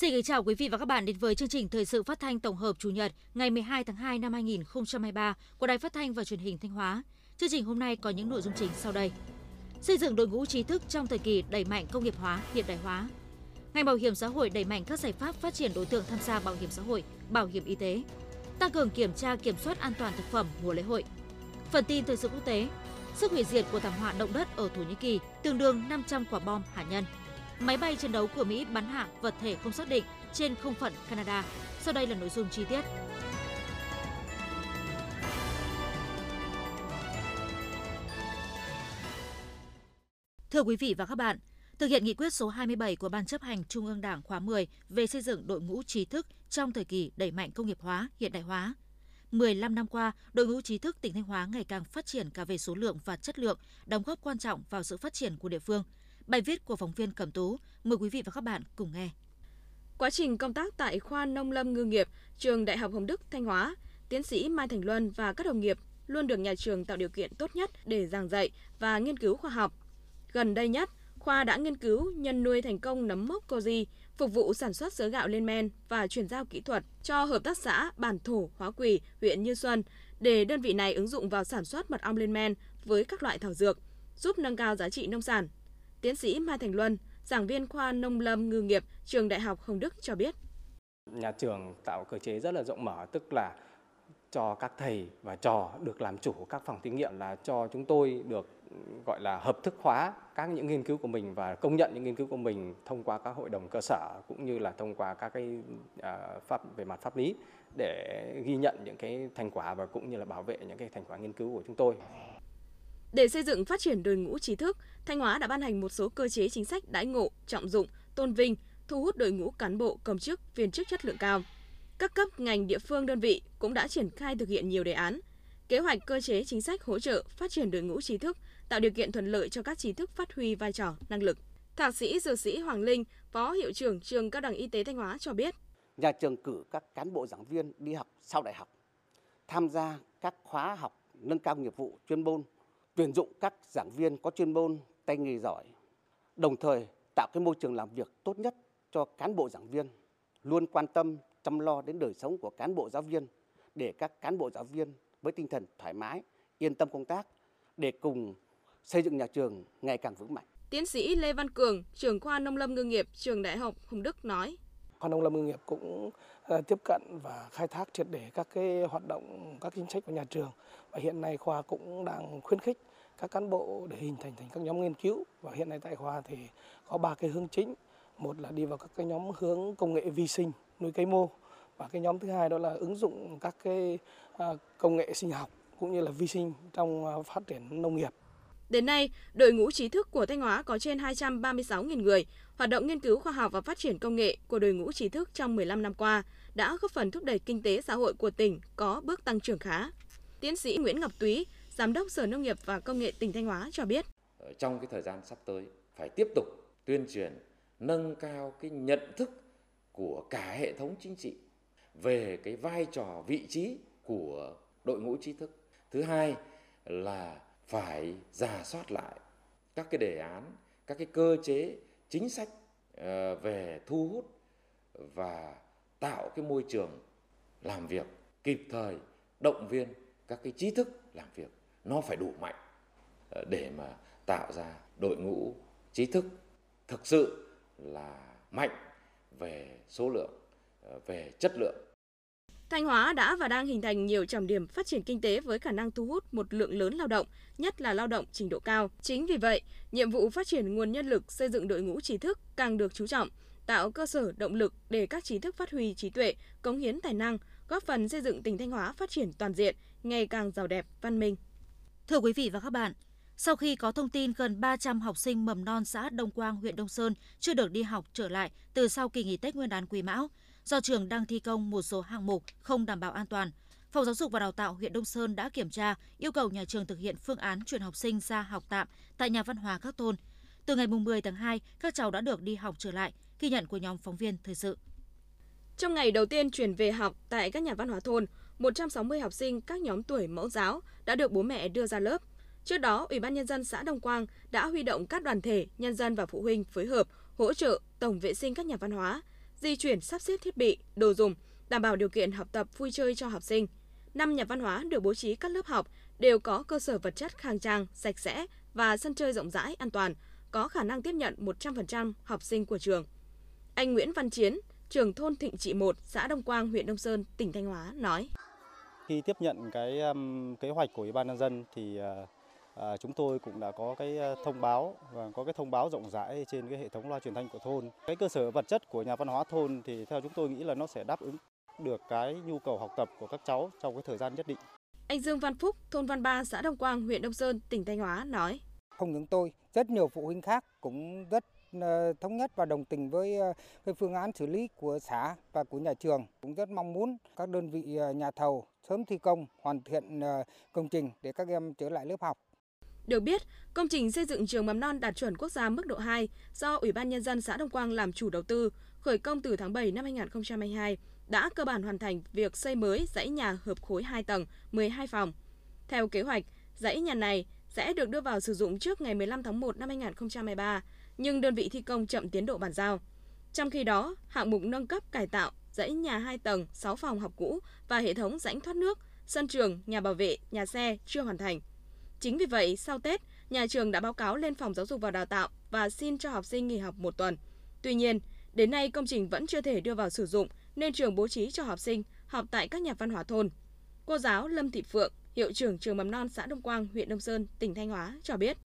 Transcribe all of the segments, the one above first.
Xin kính chào quý vị và các bạn đến với chương trình thời sự phát thanh tổng hợp chủ nhật ngày 12 tháng 2 năm 2023 của Đài Phát thanh và Truyền hình Thanh Hóa. Chương trình hôm nay có những nội dung chính sau đây. Xây dựng đội ngũ trí thức trong thời kỳ đẩy mạnh công nghiệp hóa, hiện đại hóa. Ngành bảo hiểm xã hội đẩy mạnh các giải pháp phát triển đối tượng tham gia bảo hiểm xã hội, bảo hiểm y tế. Tăng cường kiểm tra kiểm soát an toàn thực phẩm mùa lễ hội. Phần tin thời sự quốc tế. Sức hủy diệt của thảm họa động đất ở Thổ Nhĩ Kỳ tương đương 500 quả bom hạt nhân. Máy bay chiến đấu của Mỹ bắn hạ vật thể không xác định trên không phận Canada. Sau đây là nội dung chi tiết. Thưa quý vị và các bạn, thực hiện nghị quyết số 27 của Ban chấp hành Trung ương Đảng khóa 10 về xây dựng đội ngũ trí thức trong thời kỳ đẩy mạnh công nghiệp hóa, hiện đại hóa. 15 năm qua, đội ngũ trí thức tỉnh Thanh Hóa ngày càng phát triển cả về số lượng và chất lượng, đóng góp quan trọng vào sự phát triển của địa phương – Bài viết của phóng viên Cẩm Tú, mời quý vị và các bạn cùng nghe. Quá trình công tác tại khoa nông lâm ngư nghiệp, trường Đại học Hồng Đức Thanh Hóa, tiến sĩ Mai Thành Luân và các đồng nghiệp luôn được nhà trường tạo điều kiện tốt nhất để giảng dạy và nghiên cứu khoa học. Gần đây nhất, khoa đã nghiên cứu nhân nuôi thành công nấm mốc koji, phục vụ sản xuất sữa gạo lên men và chuyển giao kỹ thuật cho hợp tác xã Bản Thổ Hóa Quỳ, huyện Như Xuân để đơn vị này ứng dụng vào sản xuất mật ong lên men với các loại thảo dược, giúp nâng cao giá trị nông sản Tiến sĩ Mai Thành Luân, giảng viên khoa nông lâm ngư nghiệp trường Đại học Hồng Đức cho biết. Nhà trường tạo cơ chế rất là rộng mở, tức là cho các thầy và trò được làm chủ các phòng thí nghiệm là cho chúng tôi được gọi là hợp thức hóa các những nghiên cứu của mình và công nhận những nghiên cứu của mình thông qua các hội đồng cơ sở cũng như là thông qua các cái uh, pháp về mặt pháp lý để ghi nhận những cái thành quả và cũng như là bảo vệ những cái thành quả nghiên cứu của chúng tôi. Để xây dựng phát triển đội ngũ trí thức, Thanh Hóa đã ban hành một số cơ chế chính sách đãi ngộ, trọng dụng, tôn vinh, thu hút đội ngũ cán bộ, công chức, viên chức chất lượng cao. Các cấp ngành địa phương đơn vị cũng đã triển khai thực hiện nhiều đề án, kế hoạch cơ chế chính sách hỗ trợ phát triển đội ngũ trí thức, tạo điều kiện thuận lợi cho các trí thức phát huy vai trò, năng lực. Thạc sĩ Dược sĩ Hoàng Linh, Phó Hiệu trưởng Trường Cao đẳng Y tế Thanh Hóa cho biết. Nhà trường cử các cán bộ giảng viên đi học sau đại học, tham gia các khóa học nâng cao nghiệp vụ chuyên môn tuyển dụng các giảng viên có chuyên môn tay nghề giỏi, đồng thời tạo cái môi trường làm việc tốt nhất cho cán bộ giảng viên, luôn quan tâm chăm lo đến đời sống của cán bộ giáo viên để các cán bộ giáo viên với tinh thần thoải mái, yên tâm công tác để cùng xây dựng nhà trường ngày càng vững mạnh. Tiến sĩ Lê Văn Cường, trưởng khoa nông lâm ngư nghiệp, trường Đại học Hồng Đức nói: Khoa nông lâm ngư nghiệp cũng Ờ, tiếp cận và khai thác triệt để các cái hoạt động, các chính sách của nhà trường và hiện nay khoa cũng đang khuyến khích các cán bộ để hình thành thành các nhóm nghiên cứu và hiện nay tại khoa thì có ba cái hướng chính một là đi vào các cái nhóm hướng công nghệ vi sinh nuôi cây mô và cái nhóm thứ hai đó là ứng dụng các cái ờ, công nghệ sinh học cũng như là vi sinh trong ờ, phát triển nông nghiệp. Đến nay, đội ngũ trí thức của Thanh Hóa có trên 236.000 người. Hoạt động nghiên cứu khoa học và phát triển công nghệ của đội ngũ trí thức trong 15 năm qua đã góp phần thúc đẩy kinh tế xã hội của tỉnh có bước tăng trưởng khá. Tiến sĩ Nguyễn Ngọc Túy, Giám đốc Sở Nông nghiệp và Công nghệ tỉnh Thanh Hóa cho biết. Trong cái thời gian sắp tới phải tiếp tục tuyên truyền nâng cao cái nhận thức của cả hệ thống chính trị về cái vai trò vị trí của đội ngũ trí thức. Thứ hai là phải giả soát lại các cái đề án, các cái cơ chế chính sách ờ, về thu hút và tạo cái môi trường làm việc kịp thời, động viên các cái trí thức làm việc. Nó phải đủ mạnh ờ, để mà tạo ra đội ngũ trí thức thực sự là mạnh về số lượng ờ, về chất lượng. Thanh Hóa đã và đang hình thành nhiều trọng điểm phát triển kinh tế với khả năng thu hút một lượng lớn lao động, nhất là lao động trình độ cao. Chính vì vậy, nhiệm vụ phát triển nguồn nhân lực xây dựng đội ngũ trí thức càng được chú trọng, tạo cơ sở động lực để các trí thức phát huy trí tuệ, cống hiến tài năng, góp phần xây dựng tỉnh Thanh Hóa phát triển toàn diện, ngày càng giàu đẹp, văn minh. Thưa quý vị và các bạn, sau khi có thông tin gần 300 học sinh mầm non xã Đông Quang, huyện Đông Sơn chưa được đi học trở lại từ sau kỳ nghỉ Tết Nguyên đán Quý Mão, do trường đang thi công một số hạng mục không đảm bảo an toàn, Phòng Giáo dục và Đào tạo huyện Đông Sơn đã kiểm tra, yêu cầu nhà trường thực hiện phương án chuyển học sinh ra học tạm tại nhà văn hóa các thôn. Từ ngày 10 tháng 2, các cháu đã được đi học trở lại, ghi nhận của nhóm phóng viên thời sự. Trong ngày đầu tiên chuyển về học tại các nhà văn hóa thôn, 160 học sinh các nhóm tuổi mẫu giáo đã được bố mẹ đưa ra lớp. Trước đó, Ủy ban nhân dân xã Đông Quang đã huy động các đoàn thể, nhân dân và phụ huynh phối hợp hỗ trợ tổng vệ sinh các nhà văn hóa, di chuyển sắp xếp thiết bị, đồ dùng, đảm bảo điều kiện học tập vui chơi cho học sinh. Năm nhà văn hóa được bố trí các lớp học đều có cơ sở vật chất khang trang, sạch sẽ và sân chơi rộng rãi, an toàn, có khả năng tiếp nhận 100% học sinh của trường. Anh Nguyễn Văn Chiến, trưởng thôn Thịnh Trị 1, xã Đông Quang, huyện Đông Sơn, tỉnh Thanh Hóa nói. Khi tiếp nhận cái um, kế hoạch của Ủy ban nhân dân thì uh, À, chúng tôi cũng đã có cái thông báo và có cái thông báo rộng rãi trên cái hệ thống loa truyền thanh của thôn. Cái cơ sở vật chất của nhà văn hóa thôn thì theo chúng tôi nghĩ là nó sẽ đáp ứng được cái nhu cầu học tập của các cháu trong cái thời gian nhất định. Anh Dương Văn Phúc, thôn Văn Ba, xã Đông Quang, huyện Đông Sơn, tỉnh Thanh Hóa nói: Không những tôi, rất nhiều phụ huynh khác cũng rất thống nhất và đồng tình với cái phương án xử lý của xã và của nhà trường cũng rất mong muốn các đơn vị nhà thầu sớm thi công hoàn thiện công trình để các em trở lại lớp học. Được biết, công trình xây dựng trường mầm non đạt chuẩn quốc gia mức độ 2 do Ủy ban Nhân dân xã Đông Quang làm chủ đầu tư, khởi công từ tháng 7 năm 2022, đã cơ bản hoàn thành việc xây mới dãy nhà hợp khối 2 tầng, 12 phòng. Theo kế hoạch, dãy nhà này sẽ được đưa vào sử dụng trước ngày 15 tháng 1 năm 2023, nhưng đơn vị thi công chậm tiến độ bàn giao. Trong khi đó, hạng mục nâng cấp cải tạo dãy nhà 2 tầng, 6 phòng học cũ và hệ thống rãnh thoát nước, sân trường, nhà bảo vệ, nhà xe chưa hoàn thành. Chính vì vậy, sau Tết, nhà trường đã báo cáo lên Phòng Giáo dục và Đào tạo và xin cho học sinh nghỉ học một tuần. Tuy nhiên, đến nay công trình vẫn chưa thể đưa vào sử dụng nên trường bố trí cho học sinh học tại các nhà văn hóa thôn. Cô giáo Lâm Thị Phượng, hiệu trưởng trường mầm non xã Đông Quang, huyện Đông Sơn, tỉnh Thanh Hóa cho biết.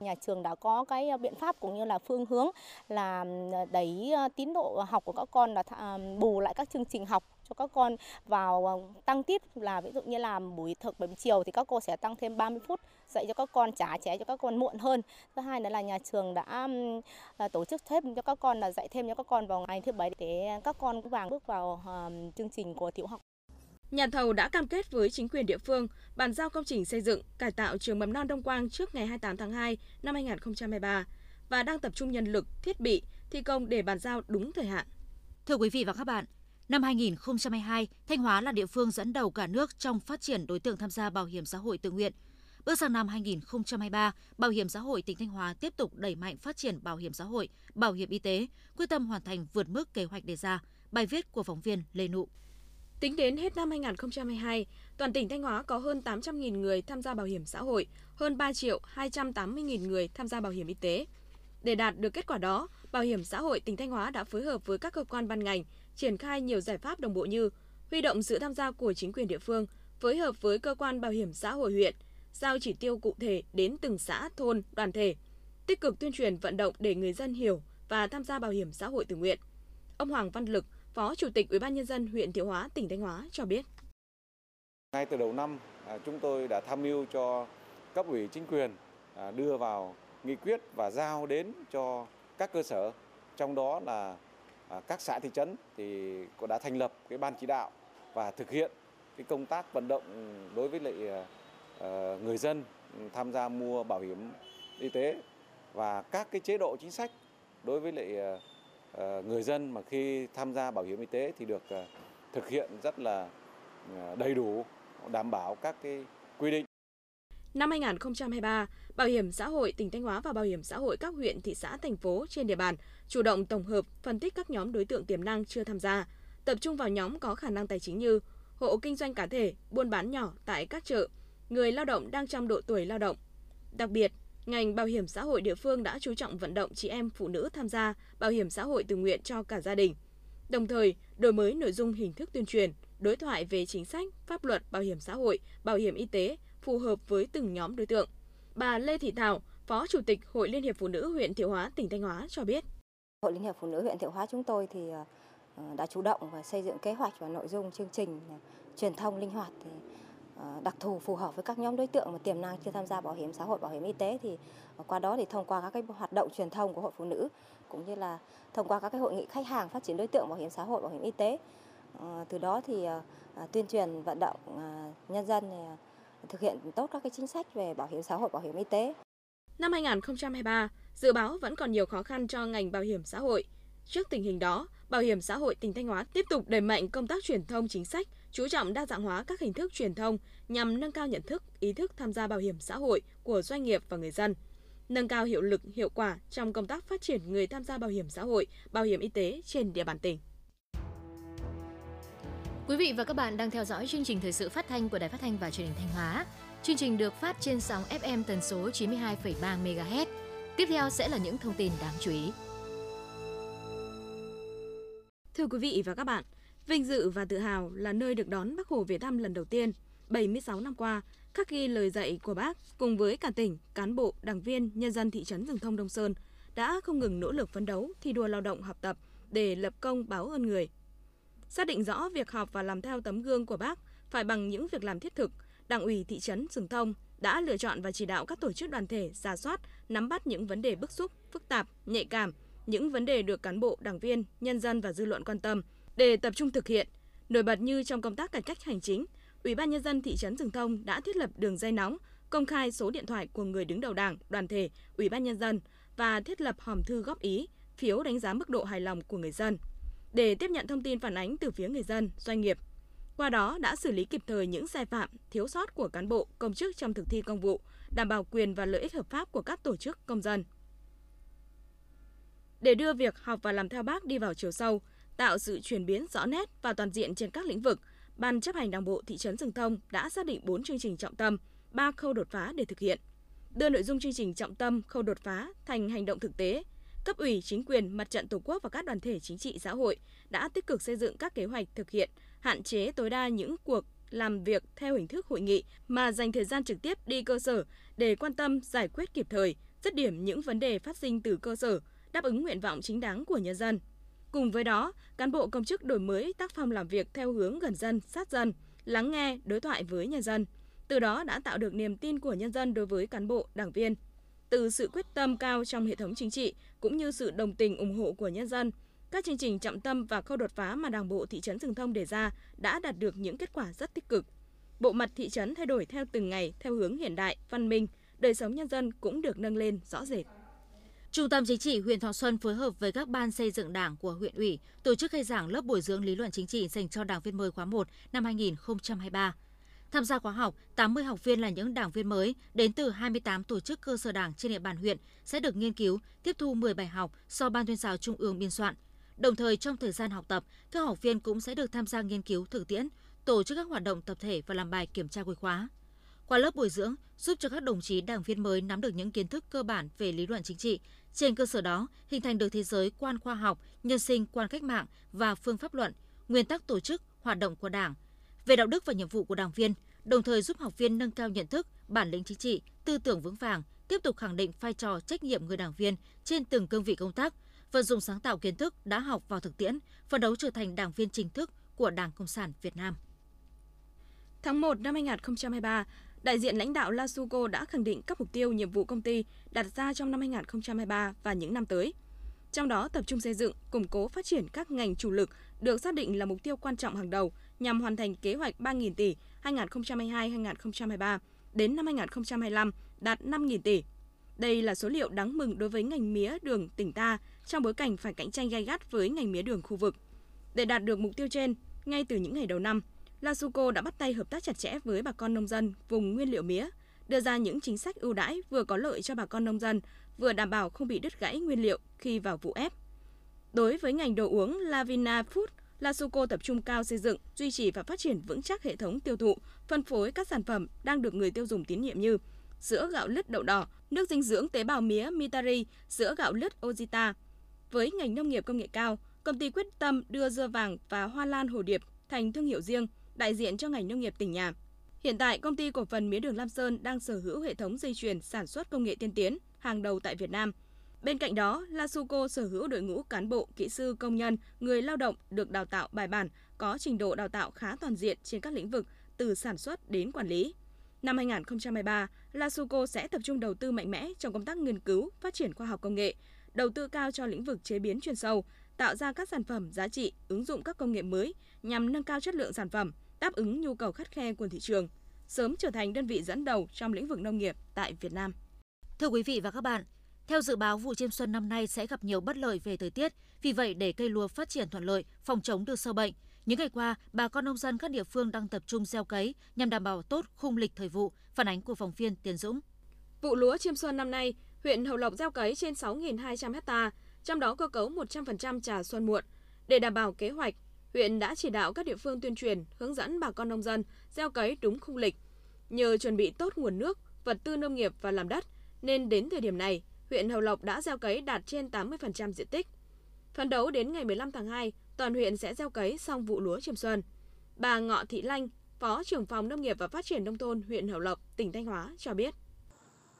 Nhà trường đã có cái biện pháp cũng như là phương hướng là đẩy ờ, tiến độ học của các con là ờ, bù lại các chương trình học cho các con vào ờ, tăng tiết là ví dụ như là buổi thực buổi chiều thì các cô sẽ tăng thêm 30 phút dạy cho các con trả trẻ cho các con muộn hơn. Thứ hai nữa là nhà trường đã ờ, tổ chức thêm cho các con là dạy thêm cho các con vào ngày thứ bảy để các con cũng vàng bước vào chương trình của tiểu học. Nhà thầu đã cam kết với chính quyền địa phương bàn giao công trình xây dựng, cải tạo trường mầm non Đông Quang trước ngày 28 tháng 2 năm 2023 và đang tập trung nhân lực, thiết bị, thi công để bàn giao đúng thời hạn. Thưa quý vị và các bạn, Năm 2022, Thanh Hóa là địa phương dẫn đầu cả nước trong phát triển đối tượng tham gia bảo hiểm xã hội tự nguyện. Bước sang năm 2023, Bảo hiểm xã hội tỉnh Thanh Hóa tiếp tục đẩy mạnh phát triển bảo hiểm xã hội, bảo hiểm y tế, quyết tâm hoàn thành vượt mức kế hoạch đề ra. Bài viết của phóng viên Lê Nụ. Tính đến hết năm 2022, toàn tỉnh Thanh Hóa có hơn 800.000 người tham gia bảo hiểm xã hội, hơn 3 triệu 280.000 người tham gia bảo hiểm y tế. Để đạt được kết quả đó, Bảo hiểm xã hội tỉnh Thanh Hóa đã phối hợp với các cơ quan ban ngành, triển khai nhiều giải pháp đồng bộ như huy động sự tham gia của chính quyền địa phương, phối hợp với cơ quan bảo hiểm xã hội huyện, giao chỉ tiêu cụ thể đến từng xã, thôn, đoàn thể, tích cực tuyên truyền vận động để người dân hiểu và tham gia bảo hiểm xã hội tự nguyện. Ông Hoàng Văn Lực, Phó Chủ tịch Ủy ban nhân dân huyện Thiệu Hóa, tỉnh Thanh Hóa cho biết. Ngay từ đầu năm, à, chúng tôi đã tham mưu cho cấp ủy chính quyền à, đưa vào nghị quyết và giao đến cho các cơ sở, trong đó là À, các xã thị trấn thì cũng đã thành lập cái ban chỉ đạo và thực hiện cái công tác vận động đối với lại à, à, người dân tham gia mua bảo hiểm y tế. Và các cái chế độ chính sách đối với lại người dân mà khi tham gia bảo hiểm y tế thì được thực hiện rất là đầy đủ, đảm bảo các cái quy định. Năm 2023, Bảo hiểm xã hội tỉnh Thanh Hóa và Bảo hiểm xã hội các huyện, thị xã, thành phố trên địa bàn chủ động tổng hợp, phân tích các nhóm đối tượng tiềm năng chưa tham gia, tập trung vào nhóm có khả năng tài chính như hộ kinh doanh cá thể, buôn bán nhỏ tại các chợ, người lao động đang trong độ tuổi lao động. Đặc biệt, ngành bảo hiểm xã hội địa phương đã chú trọng vận động chị em phụ nữ tham gia bảo hiểm xã hội tự nguyện cho cả gia đình. Đồng thời, đổi mới nội dung hình thức tuyên truyền, đối thoại về chính sách, pháp luật bảo hiểm xã hội, bảo hiểm y tế phù hợp với từng nhóm đối tượng. Bà Lê Thị Thảo, Phó Chủ tịch Hội Liên hiệp Phụ nữ huyện Thiệu Hóa, tỉnh Thanh Hóa cho biết. Hội Liên hiệp Phụ nữ huyện Thiệu Hóa chúng tôi thì ờ, ờ, đã chủ động và xây dựng kế hoạch và nội dung chương trình ờ, truyền thông linh hoạt thì đặc thù phù hợp với các nhóm đối tượng mà tiềm năng chưa tham gia bảo hiểm xã hội, bảo hiểm y tế thì qua đó thì thông qua các cái hoạt động truyền thông của hội phụ nữ cũng như là thông qua các cái hội nghị khách hàng phát triển đối tượng bảo hiểm xã hội, bảo hiểm y tế. Từ đó thì tuyên truyền vận động nhân dân thực hiện tốt các cái chính sách về bảo hiểm xã hội, bảo hiểm y tế. Năm 2023, dự báo vẫn còn nhiều khó khăn cho ngành bảo hiểm xã hội. Trước tình hình đó, Bảo hiểm xã hội tỉnh Thanh Hóa tiếp tục đẩy mạnh công tác truyền thông chính sách, chú trọng đa dạng hóa các hình thức truyền thông nhằm nâng cao nhận thức, ý thức tham gia bảo hiểm xã hội của doanh nghiệp và người dân, nâng cao hiệu lực, hiệu quả trong công tác phát triển người tham gia bảo hiểm xã hội, bảo hiểm y tế trên địa bàn tỉnh. Quý vị và các bạn đang theo dõi chương trình thời sự phát thanh của Đài Phát thanh và Truyền hình Thanh Hóa. Chương trình được phát trên sóng FM tần số 92,3 MHz. Tiếp theo sẽ là những thông tin đáng chú ý. Thưa quý vị và các bạn, vinh dự và tự hào là nơi được đón Bác Hồ về thăm lần đầu tiên 76 năm qua, khắc ghi lời dạy của bác cùng với cả tỉnh, cán bộ, đảng viên, nhân dân thị trấn Rừng Thông Đông Sơn đã không ngừng nỗ lực phấn đấu, thi đua lao động học tập để lập công báo ơn người. Xác định rõ việc học và làm theo tấm gương của bác phải bằng những việc làm thiết thực, Đảng ủy thị trấn Rừng Thông đã lựa chọn và chỉ đạo các tổ chức đoàn thể giả soát, nắm bắt những vấn đề bức xúc, phức tạp, nhạy cảm, những vấn đề được cán bộ, đảng viên, nhân dân và dư luận quan tâm để tập trung thực hiện. Nổi bật như trong công tác cải cách hành chính, Ủy ban nhân dân thị trấn Rừng Thông đã thiết lập đường dây nóng, công khai số điện thoại của người đứng đầu Đảng, đoàn thể, Ủy ban nhân dân và thiết lập hòm thư góp ý, phiếu đánh giá mức độ hài lòng của người dân để tiếp nhận thông tin phản ánh từ phía người dân, doanh nghiệp. Qua đó đã xử lý kịp thời những sai phạm, thiếu sót của cán bộ, công chức trong thực thi công vụ, đảm bảo quyền và lợi ích hợp pháp của các tổ chức công dân. Để đưa việc học và làm theo bác đi vào chiều sâu, tạo sự chuyển biến rõ nét và toàn diện trên các lĩnh vực, Ban chấp hành Đảng bộ thị trấn Rừng Thông đã xác định 4 chương trình trọng tâm, 3 khâu đột phá để thực hiện. Đưa nội dung chương trình trọng tâm, khâu đột phá thành hành động thực tế, cấp ủy, chính quyền, mặt trận Tổ quốc và các đoàn thể chính trị xã hội đã tích cực xây dựng các kế hoạch thực hiện, hạn chế tối đa những cuộc làm việc theo hình thức hội nghị mà dành thời gian trực tiếp đi cơ sở để quan tâm giải quyết kịp thời, dứt điểm những vấn đề phát sinh từ cơ sở, đáp ứng nguyện vọng chính đáng của nhân dân. Cùng với đó, cán bộ công chức đổi mới tác phong làm việc theo hướng gần dân, sát dân, lắng nghe, đối thoại với nhân dân. Từ đó đã tạo được niềm tin của nhân dân đối với cán bộ, đảng viên. Từ sự quyết tâm cao trong hệ thống chính trị cũng như sự đồng tình ủng hộ của nhân dân, các chương trình trọng tâm và khâu đột phá mà Đảng bộ thị trấn Rừng Thông đề ra đã đạt được những kết quả rất tích cực. Bộ mặt thị trấn thay đổi theo từng ngày theo hướng hiện đại, văn minh, đời sống nhân dân cũng được nâng lên rõ rệt. Trung tâm Chính trị huyện Thọ Xuân phối hợp với các ban xây dựng đảng của huyện ủy tổ chức khai giảng lớp bồi dưỡng lý luận chính trị dành cho đảng viên mới khóa 1 năm 2023. Tham gia khóa học, 80 học viên là những đảng viên mới đến từ 28 tổ chức cơ sở đảng trên địa bàn huyện sẽ được nghiên cứu, tiếp thu 10 bài học do Ban tuyên giáo Trung ương biên soạn. Đồng thời trong thời gian học tập, các học viên cũng sẽ được tham gia nghiên cứu thực tiễn, tổ chức các hoạt động tập thể và làm bài kiểm tra cuối khóa. Qua lớp bồi dưỡng, giúp cho các đồng chí đảng viên mới nắm được những kiến thức cơ bản về lý luận chính trị. Trên cơ sở đó, hình thành được thế giới quan khoa học, nhân sinh quan cách mạng và phương pháp luận, nguyên tắc tổ chức, hoạt động của Đảng. Về đạo đức và nhiệm vụ của đảng viên, đồng thời giúp học viên nâng cao nhận thức, bản lĩnh chính trị, tư tưởng vững vàng, tiếp tục khẳng định vai trò trách nhiệm người đảng viên trên từng cương vị công tác, vận dụng sáng tạo kiến thức đã học vào thực tiễn, phấn đấu trở thành đảng viên chính thức của Đảng Cộng sản Việt Nam. Tháng 1 năm 2023, đại diện lãnh đạo Lasuco đã khẳng định các mục tiêu nhiệm vụ công ty đặt ra trong năm 2023 và những năm tới. Trong đó tập trung xây dựng, củng cố phát triển các ngành chủ lực được xác định là mục tiêu quan trọng hàng đầu nhằm hoàn thành kế hoạch 3.000 tỷ 2022-2023 đến năm 2025 đạt 5.000 tỷ. Đây là số liệu đáng mừng đối với ngành mía đường tỉnh ta trong bối cảnh phải cạnh tranh gay gắt với ngành mía đường khu vực. Để đạt được mục tiêu trên, ngay từ những ngày đầu năm, Lasuco đã bắt tay hợp tác chặt chẽ với bà con nông dân vùng nguyên liệu mía, đưa ra những chính sách ưu đãi vừa có lợi cho bà con nông dân, vừa đảm bảo không bị đứt gãy nguyên liệu khi vào vụ ép. Đối với ngành đồ uống Lavina Food, Lasuco tập trung cao xây dựng, duy trì và phát triển vững chắc hệ thống tiêu thụ, phân phối các sản phẩm đang được người tiêu dùng tín nhiệm như sữa gạo lứt đậu đỏ, nước dinh dưỡng tế bào mía Mitari, sữa gạo lứt Ojita. Với ngành nông nghiệp công nghệ cao, công ty quyết tâm đưa dưa vàng và hoa lan hồ điệp thành thương hiệu riêng, đại diện cho ngành nông nghiệp tỉnh nhà. Hiện tại, công ty cổ phần mía đường Lam Sơn đang sở hữu hệ thống dây chuyền sản xuất công nghệ tiên tiến hàng đầu tại Việt Nam. Bên cạnh đó, Lasuco sở hữu đội ngũ cán bộ, kỹ sư, công nhân, người lao động được đào tạo bài bản, có trình độ đào tạo khá toàn diện trên các lĩnh vực từ sản xuất đến quản lý. Năm 2023, Lasuco sẽ tập trung đầu tư mạnh mẽ trong công tác nghiên cứu, phát triển khoa học công nghệ, đầu tư cao cho lĩnh vực chế biến chuyên sâu, tạo ra các sản phẩm giá trị, ứng dụng các công nghệ mới nhằm nâng cao chất lượng sản phẩm, đáp ứng nhu cầu khắt khe của thị trường, sớm trở thành đơn vị dẫn đầu trong lĩnh vực nông nghiệp tại Việt Nam. Thưa quý vị và các bạn, theo dự báo, vụ chiêm xuân năm nay sẽ gặp nhiều bất lợi về thời tiết. Vì vậy, để cây lúa phát triển thuận lợi, phòng chống được sâu bệnh, những ngày qua, bà con nông dân các địa phương đang tập trung gieo cấy nhằm đảm bảo tốt khung lịch thời vụ. Phản ánh của phóng viên Tiến Dũng. Vụ lúa chiêm xuân năm nay, huyện Hậu Lộc gieo cấy trên 6.200 ha, trong đó cơ cấu 100% trà xuân muộn. Để đảm bảo kế hoạch, huyện đã chỉ đạo các địa phương tuyên truyền, hướng dẫn bà con nông dân gieo cấy đúng khung lịch. Nhờ chuẩn bị tốt nguồn nước, vật tư nông nghiệp và làm đất, nên đến thời điểm này, huyện Hậu Lộc đã gieo cấy đạt trên 80% diện tích. Phấn đấu đến ngày 15 tháng 2, toàn huyện sẽ gieo cấy xong vụ lúa chiêm xuân. Bà Ngọ Thị Lanh, Phó trưởng phòng Nông nghiệp và Phát triển Nông thôn huyện Hậu Lộc, tỉnh Thanh Hóa cho biết.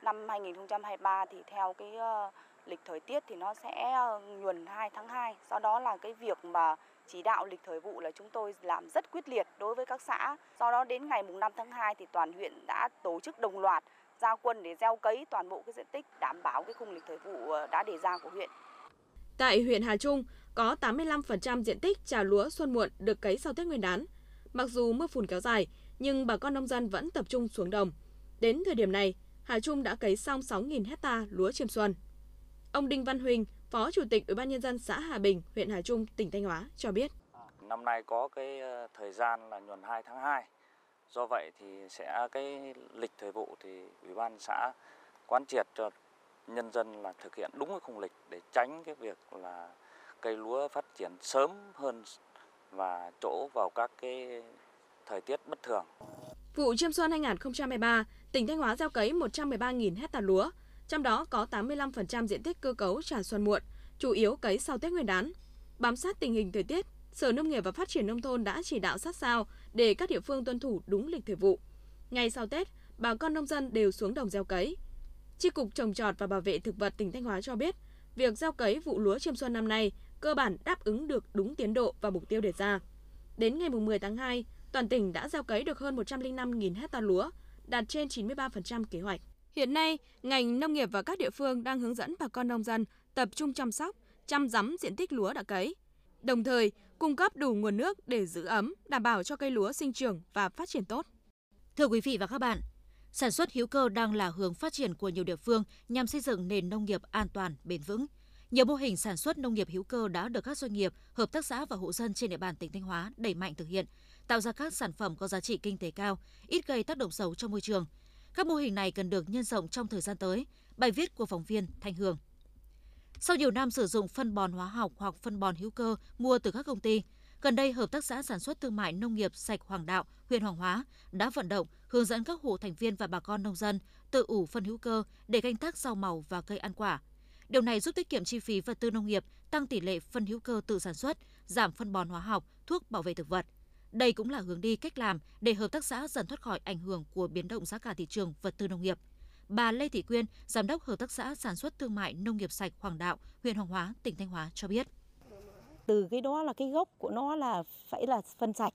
Năm 2023 thì theo cái ờ, lịch thời tiết thì nó sẽ ờ, nhuần 2 tháng 2. Do đó là cái việc mà chỉ đạo lịch thời vụ là chúng tôi làm rất quyết liệt đối với các xã. Do đó đến ngày mùng 5 tháng 2 thì toàn huyện đã tổ chức đồng loạt giao quân để gieo cấy toàn bộ cái diện tích đảm bảo cái khung lịch thời vụ đã đề ra của huyện. Tại huyện Hà Trung có 85% diện tích trà lúa xuân muộn được cấy sau Tết Nguyên đán. Mặc dù mưa phùn kéo dài, nhưng bà con nông dân vẫn tập trung xuống đồng. Đến thời điểm này, Hà Trung đã cấy xong 6.000 hecta lúa chiêm xuân. Ông Đinh Văn Huỳnh, Phó Chủ tịch Ủy ban nhân dân xã Hà Bình, huyện Hà Trung, tỉnh Thanh Hóa cho biết. Năm nay có cái thời gian là nhuần 2 tháng 2. Do vậy thì sẽ cái lịch thời vụ thì Ủy ban xã quán triệt cho nhân dân là thực hiện đúng cái khung lịch để tránh cái việc là cây lúa phát triển sớm hơn và chỗ vào các cái thời tiết bất thường. Vụ chiêm xuân 2023, tỉnh Thanh Hóa gieo cấy 113.000 hecta lúa, trong đó có 85% diện tích cơ cấu trà xuân muộn, chủ yếu cấy sau Tết Nguyên đán. Bám sát tình hình thời tiết, Sở Nông nghiệp và Phát triển Nông thôn đã chỉ đạo sát sao để các địa phương tuân thủ đúng lịch thời vụ. Ngay sau Tết, bà con nông dân đều xuống đồng gieo cấy. Chi cục trồng trọt và bảo vệ thực vật tỉnh Thanh Hóa cho biết, việc gieo cấy vụ lúa chiêm xuân năm nay cơ bản đáp ứng được đúng tiến độ và mục tiêu đề ra. Đến ngày 10 tháng 2, toàn tỉnh đã gieo cấy được hơn 105.000 hecta lúa, đạt trên 93% kế hoạch. Hiện nay, ngành nông nghiệp và các địa phương đang hướng dẫn bà con nông dân tập trung chăm sóc, chăm rắm diện tích lúa đã cấy. Đồng thời, cung cấp đủ nguồn nước để giữ ấm, đảm bảo cho cây lúa sinh trưởng và phát triển tốt. Thưa quý vị và các bạn, sản xuất hữu cơ đang là hướng phát triển của nhiều địa phương nhằm xây dựng nền nông nghiệp an toàn, bền vững. Nhiều mô hình sản xuất nông nghiệp hữu cơ đã được các doanh nghiệp, hợp tác xã và hộ dân trên địa bàn tỉnh Thanh Hóa đẩy mạnh thực hiện, tạo ra các sản phẩm có giá trị kinh tế cao, ít gây tác động xấu cho môi trường. Các mô hình này cần được nhân rộng trong thời gian tới. Bài viết của phóng viên Thanh Hương. Sau nhiều năm sử dụng phân bón hóa học hoặc phân bón hữu cơ mua từ các công ty, gần đây Hợp tác xã Sản xuất Thương mại Nông nghiệp Sạch Hoàng Đạo, huyện Hoàng Hóa đã vận động, hướng dẫn các hộ thành viên và bà con nông dân tự ủ phân hữu cơ để canh tác rau màu và cây ăn quả. Điều này giúp tiết kiệm chi phí vật tư nông nghiệp, tăng tỷ lệ phân hữu cơ tự sản xuất, giảm phân bón hóa học, thuốc bảo vệ thực vật. Đây cũng là hướng đi cách làm để hợp tác xã dần thoát khỏi ảnh hưởng của biến động giá cả thị trường vật tư nông nghiệp. Bà Lê Thị Quyên, Giám đốc Hợp tác xã Sản xuất Thương mại Nông nghiệp Sạch Hoàng Đạo, huyện Hoàng Hóa, tỉnh Thanh Hóa cho biết. Từ cái đó là cái gốc của nó là phải là phân sạch,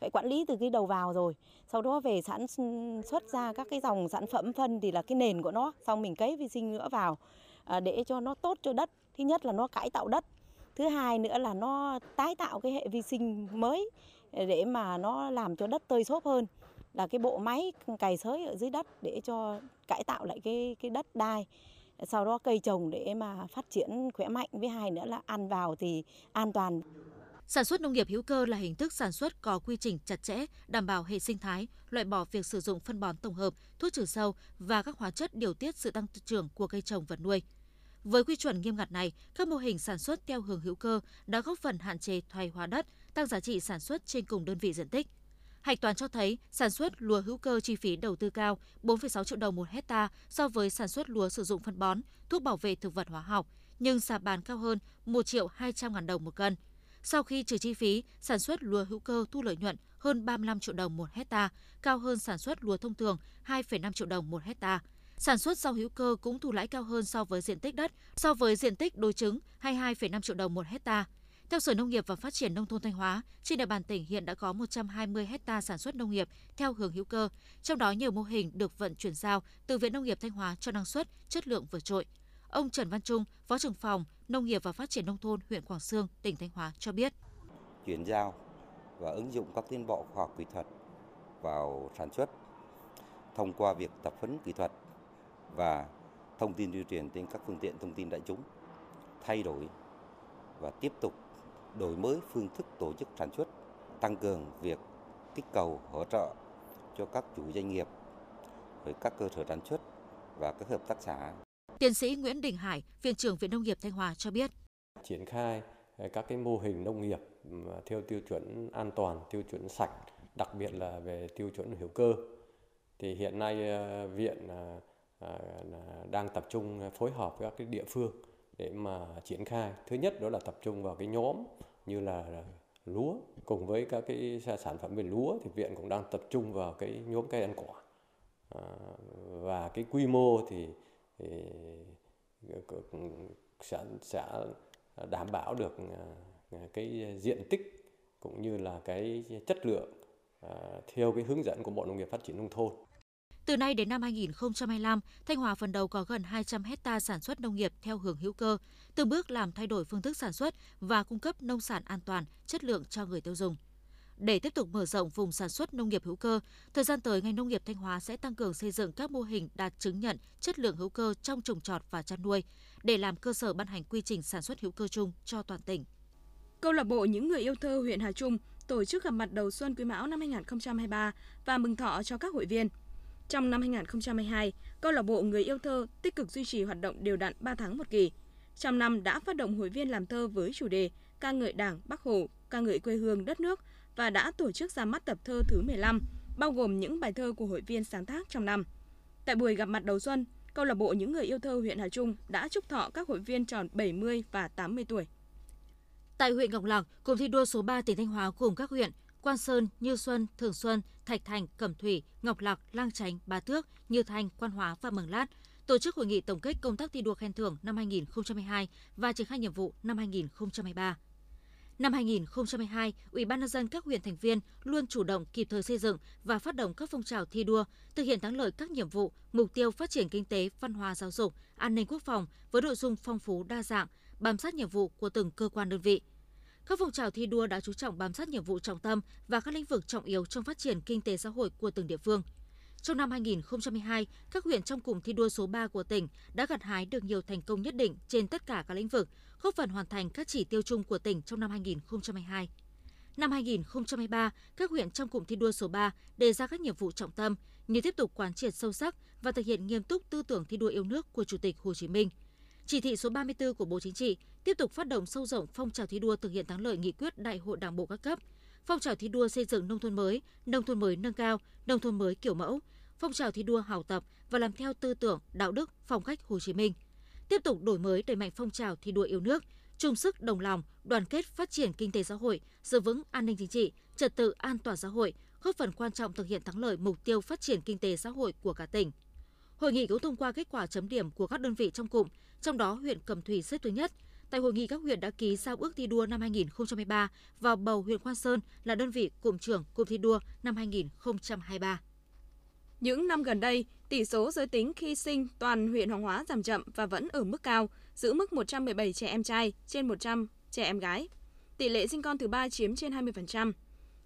phải quản lý từ cái đầu vào rồi. Sau đó về sản xuất ra các cái dòng sản phẩm phân thì là cái nền của nó, xong mình cấy vi sinh nữa vào à, để cho nó tốt cho đất. Thứ nhất là nó cải tạo đất, thứ hai nữa là nó tái tạo cái hệ vi sinh mới để mà nó làm cho đất tơi xốp hơn là cái bộ máy cày xới ở dưới đất để cho cải tạo lại cái cái đất đai sau đó cây trồng để mà phát triển khỏe mạnh với hai nữa là ăn vào thì an toàn Sản xuất nông nghiệp hữu cơ là hình thức sản xuất có quy trình chặt chẽ, đảm bảo hệ sinh thái, loại bỏ việc sử dụng phân bón tổng hợp, thuốc trừ sâu và các hóa chất điều tiết sự tăng trưởng của cây trồng vật nuôi. Với quy chuẩn nghiêm ngặt này, các mô hình sản xuất theo hướng hữu cơ đã góp phần hạn chế thoái hóa đất, tăng giá trị sản xuất trên cùng đơn vị diện tích. Hạch toán cho thấy sản xuất lúa hữu cơ chi phí đầu tư cao 4,6 triệu đồng một hecta so với sản xuất lúa sử dụng phân bón, thuốc bảo vệ thực vật hóa học, nhưng giá bán cao hơn 1 triệu 200 ngàn đồng một cân. Sau khi trừ chi phí, sản xuất lúa hữu cơ thu lợi nhuận hơn 35 triệu đồng một hecta, cao hơn sản xuất lúa thông thường 2,5 triệu đồng một hecta. Sản xuất rau hữu cơ cũng thu lãi cao hơn so với diện tích đất, so với diện tích đối chứng 22,5 triệu đồng một hecta. Theo Sở Nông nghiệp và Phát triển Nông thôn Thanh Hóa, trên địa bàn tỉnh hiện đã có 120 hecta sản xuất nông nghiệp theo hướng hữu cơ, trong đó nhiều mô hình được vận chuyển giao từ Viện Nông nghiệp Thanh Hóa cho năng suất, chất lượng vượt trội. Ông Trần Văn Trung, Phó trưởng phòng Nông nghiệp và Phát triển Nông thôn huyện Quảng Sương, tỉnh Thanh Hóa cho biết. Chuyển giao và ứng dụng các tiến bộ khoa học kỹ thuật vào sản xuất thông qua việc tập huấn kỹ thuật và thông tin tuyên truyền trên các phương tiện thông tin đại chúng thay đổi và tiếp tục đổi mới phương thức tổ chức sản xuất, tăng cường việc kích cầu hỗ trợ cho các chủ doanh nghiệp với các cơ sở sản xuất và các hợp tác xã. Tiến sĩ Nguyễn Đình Hải, Viện trưởng Viện Nông nghiệp Thanh Hóa cho biết. Triển khai các cái mô hình nông nghiệp theo tiêu chuẩn an toàn, tiêu chuẩn sạch, đặc biệt là về tiêu chuẩn hữu cơ. Thì hiện nay viện đang tập trung phối hợp với các cái địa phương để mà triển khai. Thứ nhất đó là tập trung vào cái nhóm như là lúa cùng với các cái sản phẩm về lúa thì viện cũng đang tập trung vào cái nhóm cây ăn quả à, và cái quy mô thì, thì sẽ sẽ đảm bảo được à, cái diện tích cũng như là cái chất lượng à, theo cái hướng dẫn của Bộ Nông nghiệp Phát triển nông thôn. Từ nay đến năm 2025, Thanh Hóa phần đầu có gần 200 hecta sản xuất nông nghiệp theo hướng hữu cơ, từng bước làm thay đổi phương thức sản xuất và cung cấp nông sản an toàn, chất lượng cho người tiêu dùng. Để tiếp tục mở rộng vùng sản xuất nông nghiệp hữu cơ, thời gian tới ngành nông nghiệp Thanh Hóa sẽ tăng cường xây dựng các mô hình đạt chứng nhận chất lượng hữu cơ trong trồng trọt và chăn nuôi để làm cơ sở ban hành quy trình sản xuất hữu cơ chung cho toàn tỉnh. Câu lạc bộ những người yêu thơ huyện Hà Trung tổ chức gặp mặt đầu xuân Quý Mão năm 2023 và mừng thọ cho các hội viên. Trong năm 2022, câu lạc bộ Người yêu thơ tích cực duy trì hoạt động đều đặn 3 tháng một kỳ. Trong năm đã phát động hội viên làm thơ với chủ đề ca ngợi Đảng, Bắc Hồ, ca ngợi quê hương đất nước và đã tổ chức ra mắt tập thơ thứ 15, bao gồm những bài thơ của hội viên sáng tác trong năm. Tại buổi gặp mặt đầu xuân, câu lạc bộ những người yêu thơ huyện Hà Trung đã chúc thọ các hội viên tròn 70 và 80 tuổi. Tại huyện Ngọc Lặc, cụm thi đua số 3 tỉnh Thanh Hóa gồm các huyện Quan Sơn, Như Xuân, Thường Xuân, Thạch Thành, Cẩm Thủy, Ngọc Lặc, Lang Chánh, Bá Tước, Như Thanh, Quan Hóa và Mường Lát tổ chức hội nghị tổng kết công tác thi đua khen thưởng năm 2022 và triển khai nhiệm vụ năm 2023. Năm 2022, Ủy ban nhân dân các huyện thành viên luôn chủ động kịp thời xây dựng và phát động các phong trào thi đua, thực hiện thắng lợi các nhiệm vụ, mục tiêu phát triển kinh tế, văn hóa giáo dục, an ninh quốc phòng với nội dung phong phú đa dạng, bám sát nhiệm vụ của từng cơ quan đơn vị. Các phong trào thi đua đã chú trọng bám sát nhiệm vụ trọng tâm và các lĩnh vực trọng yếu trong phát triển kinh tế xã hội của từng địa phương. Trong năm 2022, các huyện trong cụm thi đua số 3 của tỉnh đã gặt hái được nhiều thành công nhất định trên tất cả các lĩnh vực, góp phần hoàn thành các chỉ tiêu chung của tỉnh trong năm 2022. Năm 2023, các huyện trong cụm thi đua số 3 đề ra các nhiệm vụ trọng tâm như tiếp tục quán triệt sâu sắc và thực hiện nghiêm túc tư tưởng thi đua yêu nước của Chủ tịch Hồ Chí Minh. Chỉ thị số 34 của Bộ Chính trị tiếp tục phát động sâu rộng phong trào thi đua thực hiện thắng lợi nghị quyết Đại hội Đảng bộ các cấp, phong trào thi đua xây dựng nông thôn mới, nông thôn mới nâng cao, nông thôn mới kiểu mẫu, phong trào thi đua học tập và làm theo tư tưởng, đạo đức, phong cách Hồ Chí Minh. Tiếp tục đổi mới đẩy mạnh phong trào thi đua yêu nước, chung sức đồng lòng, đoàn kết phát triển kinh tế xã hội, giữ vững an ninh chính trị, trật tự an toàn xã hội, góp phần quan trọng thực hiện thắng lợi mục tiêu phát triển kinh tế xã hội của cả tỉnh. Hội nghị cũng thông qua kết quả chấm điểm của các đơn vị trong cụm, trong đó huyện Cẩm Thủy xếp thứ nhất. Tại hội nghị các huyện đã ký giao ước thi đua năm 2023 và bầu huyện Quan Sơn là đơn vị cụm trưởng cụm thi đua năm 2023. Những năm gần đây, tỷ số giới tính khi sinh toàn huyện Hoàng Hóa giảm chậm và vẫn ở mức cao, giữ mức 117 trẻ em trai trên 100 trẻ em gái. Tỷ lệ sinh con thứ ba chiếm trên 20%.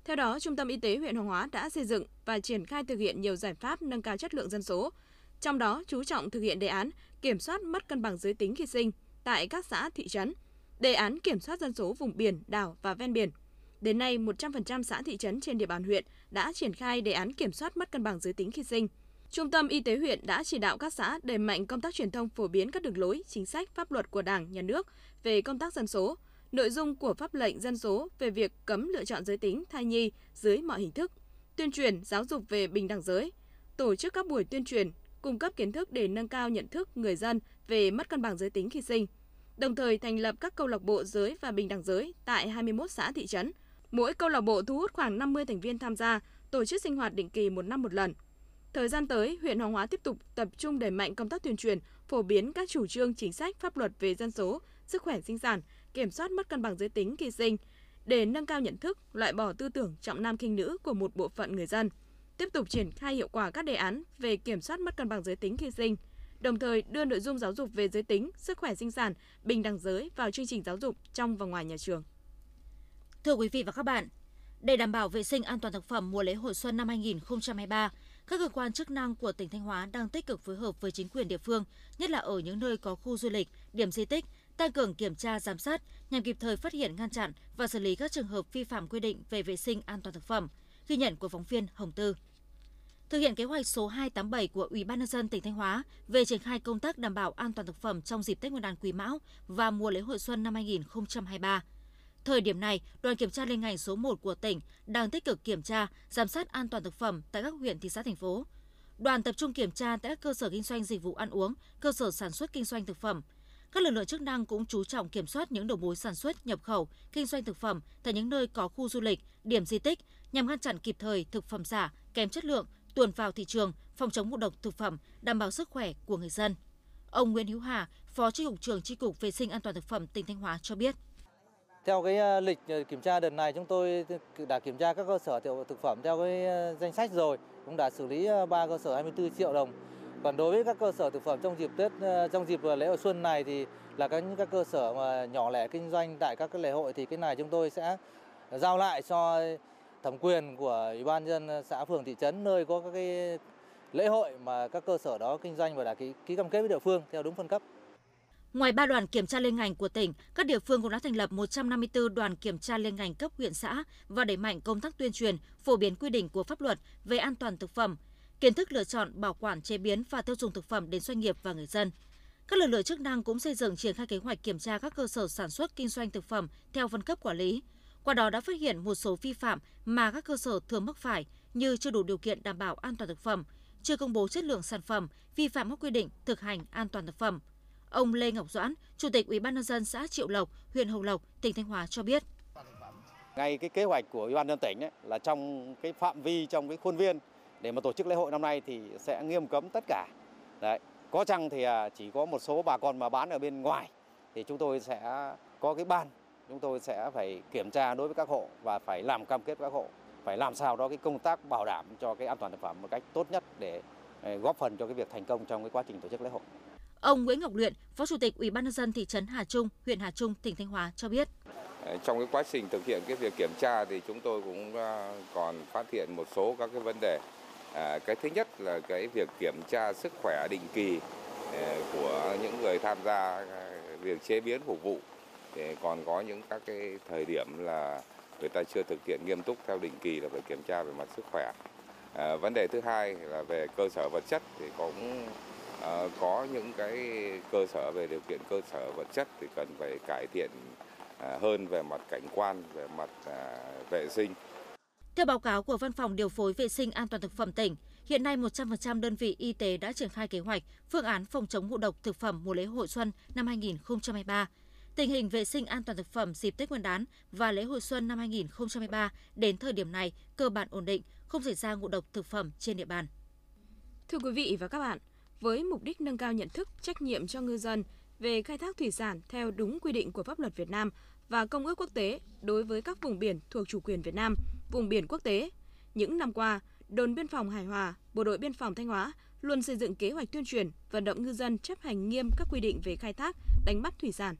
Theo đó, Trung tâm Y tế huyện Hoàng Hóa đã xây dựng và triển khai thực hiện nhiều giải pháp nâng cao chất lượng dân số, trong đó chú trọng thực hiện đề án kiểm soát mất cân bằng giới tính khi sinh tại các xã thị trấn, đề án kiểm soát dân số vùng biển, đảo và ven biển. Đến nay, 100% xã thị trấn trên địa bàn huyện đã triển khai đề án kiểm soát mất cân bằng giới tính khi sinh. Trung tâm Y tế huyện đã chỉ đạo các xã đẩy mạnh công tác truyền thông phổ biến các đường lối, chính sách, pháp luật của Đảng, Nhà nước về công tác dân số, nội dung của pháp lệnh dân số về việc cấm lựa chọn giới tính thai nhi dưới mọi hình thức, tuyên truyền giáo dục về bình đẳng giới, tổ chức các buổi tuyên truyền, cung cấp kiến thức để nâng cao nhận thức người dân về mất cân bằng giới tính khi sinh. Đồng thời thành lập các câu lạc bộ giới và bình đẳng giới tại 21 xã thị trấn. Mỗi câu lạc bộ thu hút khoảng 50 thành viên tham gia, tổ chức sinh hoạt định kỳ một năm một lần. Thời gian tới, huyện Hoàng Hóa tiếp tục tập trung đẩy mạnh công tác tuyên truyền, phổ biến các chủ trương chính sách pháp luật về dân số, sức khỏe sinh sản, kiểm soát mất cân bằng giới tính khi sinh để nâng cao nhận thức, loại bỏ tư tưởng trọng nam khinh nữ của một bộ phận người dân tiếp tục triển khai hiệu quả các đề án về kiểm soát mất cân bằng giới tính khi sinh, đồng thời đưa nội dung giáo dục về giới tính, sức khỏe sinh sản, bình đẳng giới vào chương trình giáo dục trong và ngoài nhà trường. Thưa quý vị và các bạn, để đảm bảo vệ sinh an toàn thực phẩm mùa lễ hội xuân năm 2023, các cơ quan chức năng của tỉnh Thanh Hóa đang tích cực phối hợp với chính quyền địa phương, nhất là ở những nơi có khu du lịch, điểm di tích, tăng cường kiểm tra giám sát nhằm kịp thời phát hiện ngăn chặn và xử lý các trường hợp vi phạm quy định về vệ sinh an toàn thực phẩm. Ghi nhận của phóng viên Hồng Tư. Thực hiện kế hoạch số 287 của Ủy ban nhân dân tỉnh Thanh Hóa về triển khai công tác đảm bảo an toàn thực phẩm trong dịp Tết Nguyên đán Quý Mão và mùa lễ hội xuân năm 2023, Thời điểm này, đoàn kiểm tra liên ngành số 1 của tỉnh đang tích cực kiểm tra, giám sát an toàn thực phẩm tại các huyện, thị xã, thành phố. Đoàn tập trung kiểm tra tại các cơ sở kinh doanh dịch vụ ăn uống, cơ sở sản xuất kinh doanh thực phẩm. Các lực lượng chức năng cũng chú trọng kiểm soát những đầu mối sản xuất, nhập khẩu, kinh doanh thực phẩm tại những nơi có khu du lịch, điểm di tích nhằm ngăn chặn kịp thời thực phẩm giả, kém chất lượng, tuồn vào thị trường, phòng chống ngộ độc thực phẩm, đảm bảo sức khỏe của người dân. Ông Nguyễn Hữu Hà, Phó Chi cục trưởng Chi cục Vệ sinh an toàn thực phẩm tỉnh Thanh Hóa cho biết. Theo cái ờ, lịch ờ, kiểm tra đợt này chúng tôi đã kiểm tra các cơ sở thực phẩm theo cái ờ, danh sách rồi, cũng đã xử lý 3 cơ sở 24 triệu đồng. Còn đối với các cơ sở thực phẩm trong dịp Tết trong dịp lễ hội xuân này thì là các những các cơ sở mà nhỏ lẻ kinh doanh tại các cái lễ hội thì cái này chúng tôi sẽ giao lại cho thẩm quyền của ủy ban dân xã phường thị trấn nơi có các cái lễ hội mà các cơ sở đó kinh doanh và đã ký, ký cam kết với địa phương theo đúng phân cấp. Ngoài ba đoàn kiểm tra liên ngành của tỉnh, các địa phương cũng đã thành lập 154 đoàn kiểm tra liên ngành cấp huyện xã và đẩy mạnh công tác tuyên truyền, phổ biến quy định của pháp luật về an toàn thực phẩm, kiến thức lựa chọn, bảo quản, chế biến và tiêu dùng thực phẩm đến doanh nghiệp và người dân. Các lực lượng chức năng cũng xây dựng triển khai kế hoạch kiểm tra các cơ sở sản xuất kinh doanh thực phẩm theo phân cấp quản lý. Qua đó đã phát hiện một số vi phạm mà các cơ sở thường mắc phải như chưa đủ điều kiện đảm bảo an toàn thực phẩm, chưa công bố chất lượng sản phẩm, vi phạm các quy định thực hành an toàn thực phẩm. Ông Lê Ngọc Doãn, Chủ tịch Ủy ban nhân dân xã Triệu Lộc, huyện Hồng Lộc, tỉnh Thanh Hóa cho biết. Ngay cái kế hoạch của Ủy ban nhân tỉnh ấy, là trong cái phạm vi trong cái khuôn viên để mà tổ chức lễ hội năm nay thì sẽ nghiêm cấm tất cả. Đấy, có chăng thì à, chỉ có một số bà con mà bán ở bên ngoài thì chúng tôi sẽ có cái ban chúng tôi sẽ phải kiểm tra đối với các hộ và phải làm cam kết với các hộ phải làm sao đó cái công tác bảo đảm cho cái an toàn thực phẩm một cách tốt nhất để à, góp phần cho cái việc thành công trong cái quá trình tổ chức lễ hội. Ông Nguyễn Ngọc Luyện, Phó Chủ tịch Ủy ban nhân dân thị trấn Hà Trung, huyện Hà Trung, tỉnh Thanh Hóa cho biết. Trong cái quá trình thực hiện cái việc kiểm tra thì chúng tôi cũng à, còn phát hiện một số các cái vấn đề. À, cái thứ nhất là cái việc kiểm tra sức khỏe định kỳ của những người tham gia việc chế biến phục vụ. Để còn có những các cái thời điểm là người ta chưa thực hiện nghiêm túc theo định kỳ là phải kiểm tra về mặt sức khỏe. À, vấn đề thứ hai là về cơ sở vật chất thì cũng à, có những cái cơ sở về điều kiện cơ sở vật chất thì cần phải cải thiện à, hơn về mặt cảnh quan, về mặt à, vệ sinh. Theo báo cáo của Văn phòng Điều phối Vệ sinh An toàn thực phẩm tỉnh, hiện nay 100% đơn vị y tế đã triển khai kế hoạch, phương án phòng chống ngộ độc thực phẩm mùa lễ hội xuân năm 2023. Tình hình vệ sinh an toàn thực phẩm dịp Tết Nguyên đán và lễ hội xuân năm 2023 đến thời điểm này cơ bản ổn định, không xảy ra ngộ độc thực phẩm trên địa bàn. Thưa quý vị và các bạn, với mục đích nâng cao nhận thức, trách nhiệm cho ngư dân về khai thác thủy sản theo đúng quy định của pháp luật Việt Nam và công ước quốc tế đối với các vùng biển thuộc chủ quyền Việt Nam, vùng biển quốc tế. Những năm qua, đồn biên phòng Hải Hòa, Bộ đội biên phòng Thanh Hóa luôn xây dựng kế hoạch tuyên truyền, vận động ngư dân chấp hành nghiêm các quy định về khai thác, đánh bắt thủy sản.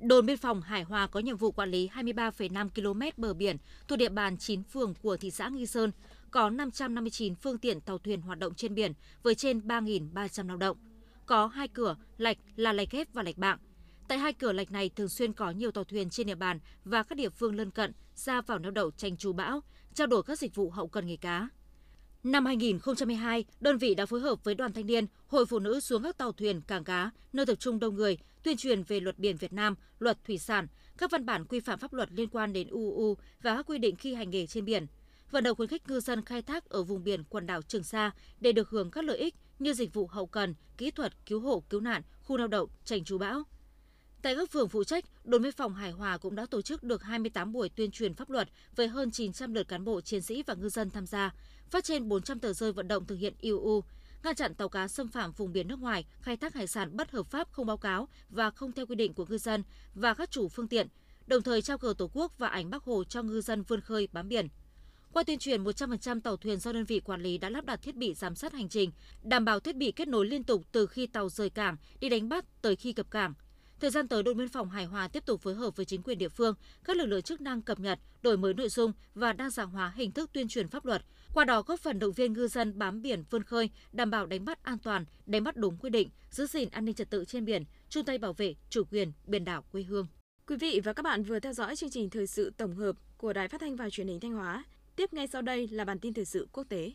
Đồn biên phòng Hải Hòa có nhiệm vụ quản lý 23,5 km bờ biển thuộc địa bàn 9 phường của thị xã Nghi Sơn, có 559 phương tiện tàu thuyền hoạt động trên biển với trên 3.300 lao động. Có hai cửa, lạch là lạch ghép và lạch bạng. Tại hai cửa lạch này thường xuyên có nhiều tàu thuyền trên địa bàn và các địa phương lân cận ra vào neo đậu tranh trú bão, trao đổi các dịch vụ hậu cần nghề cá. Năm 2012, đơn vị đã phối hợp với đoàn thanh niên, hội phụ nữ xuống các tàu thuyền, cảng cá, nơi tập trung đông người, tuyên truyền về luật biển Việt Nam, luật thủy sản, các văn bản quy phạm pháp luật liên quan đến UU và các quy định khi hành nghề trên biển. Vận động khuyến khích ngư dân khai thác ở vùng biển quần đảo Trường Sa để được hưởng các lợi ích như dịch vụ hậu cần, kỹ thuật, cứu hộ, cứu nạn, khu neo đậu, tránh trú bão. Tại các phường phụ trách, đồn biên phòng Hải Hòa cũng đã tổ chức được 28 buổi tuyên truyền pháp luật với hơn 900 lượt cán bộ chiến sĩ và ngư dân tham gia, phát trên 400 tờ rơi vận động thực hiện IUU, ngăn chặn tàu cá xâm phạm vùng biển nước ngoài, khai thác hải sản bất hợp pháp không báo cáo và không theo quy định của ngư dân và các chủ phương tiện, đồng thời trao cờ Tổ quốc và ảnh Bắc Hồ cho ngư dân vươn khơi bám biển. Qua tuyên truyền, 100% tàu thuyền do đơn vị quản lý đã lắp đặt thiết bị giám sát hành trình, đảm bảo thiết bị kết nối liên tục từ khi tàu rời cảng đi đánh bắt tới khi cập cảng. Thời gian tới, đồn biên phòng Hải Hòa tiếp tục phối hợp với chính quyền địa phương, các lực lượng chức năng cập nhật, đổi mới nội dung và đa dạng hóa hình thức tuyên truyền pháp luật, qua đó góp phần động viên ngư dân bám biển vươn khơi, đảm bảo đánh bắt an toàn, đánh bắt đúng quy định, giữ gìn an ninh trật tự trên biển, chung tay bảo vệ chủ quyền biển đảo quê hương. Quý vị và các bạn vừa theo dõi chương trình thời sự tổng hợp của Đài Phát thanh và Truyền hình Thanh Hóa. Tiếp ngay sau đây là bản tin thời sự quốc tế.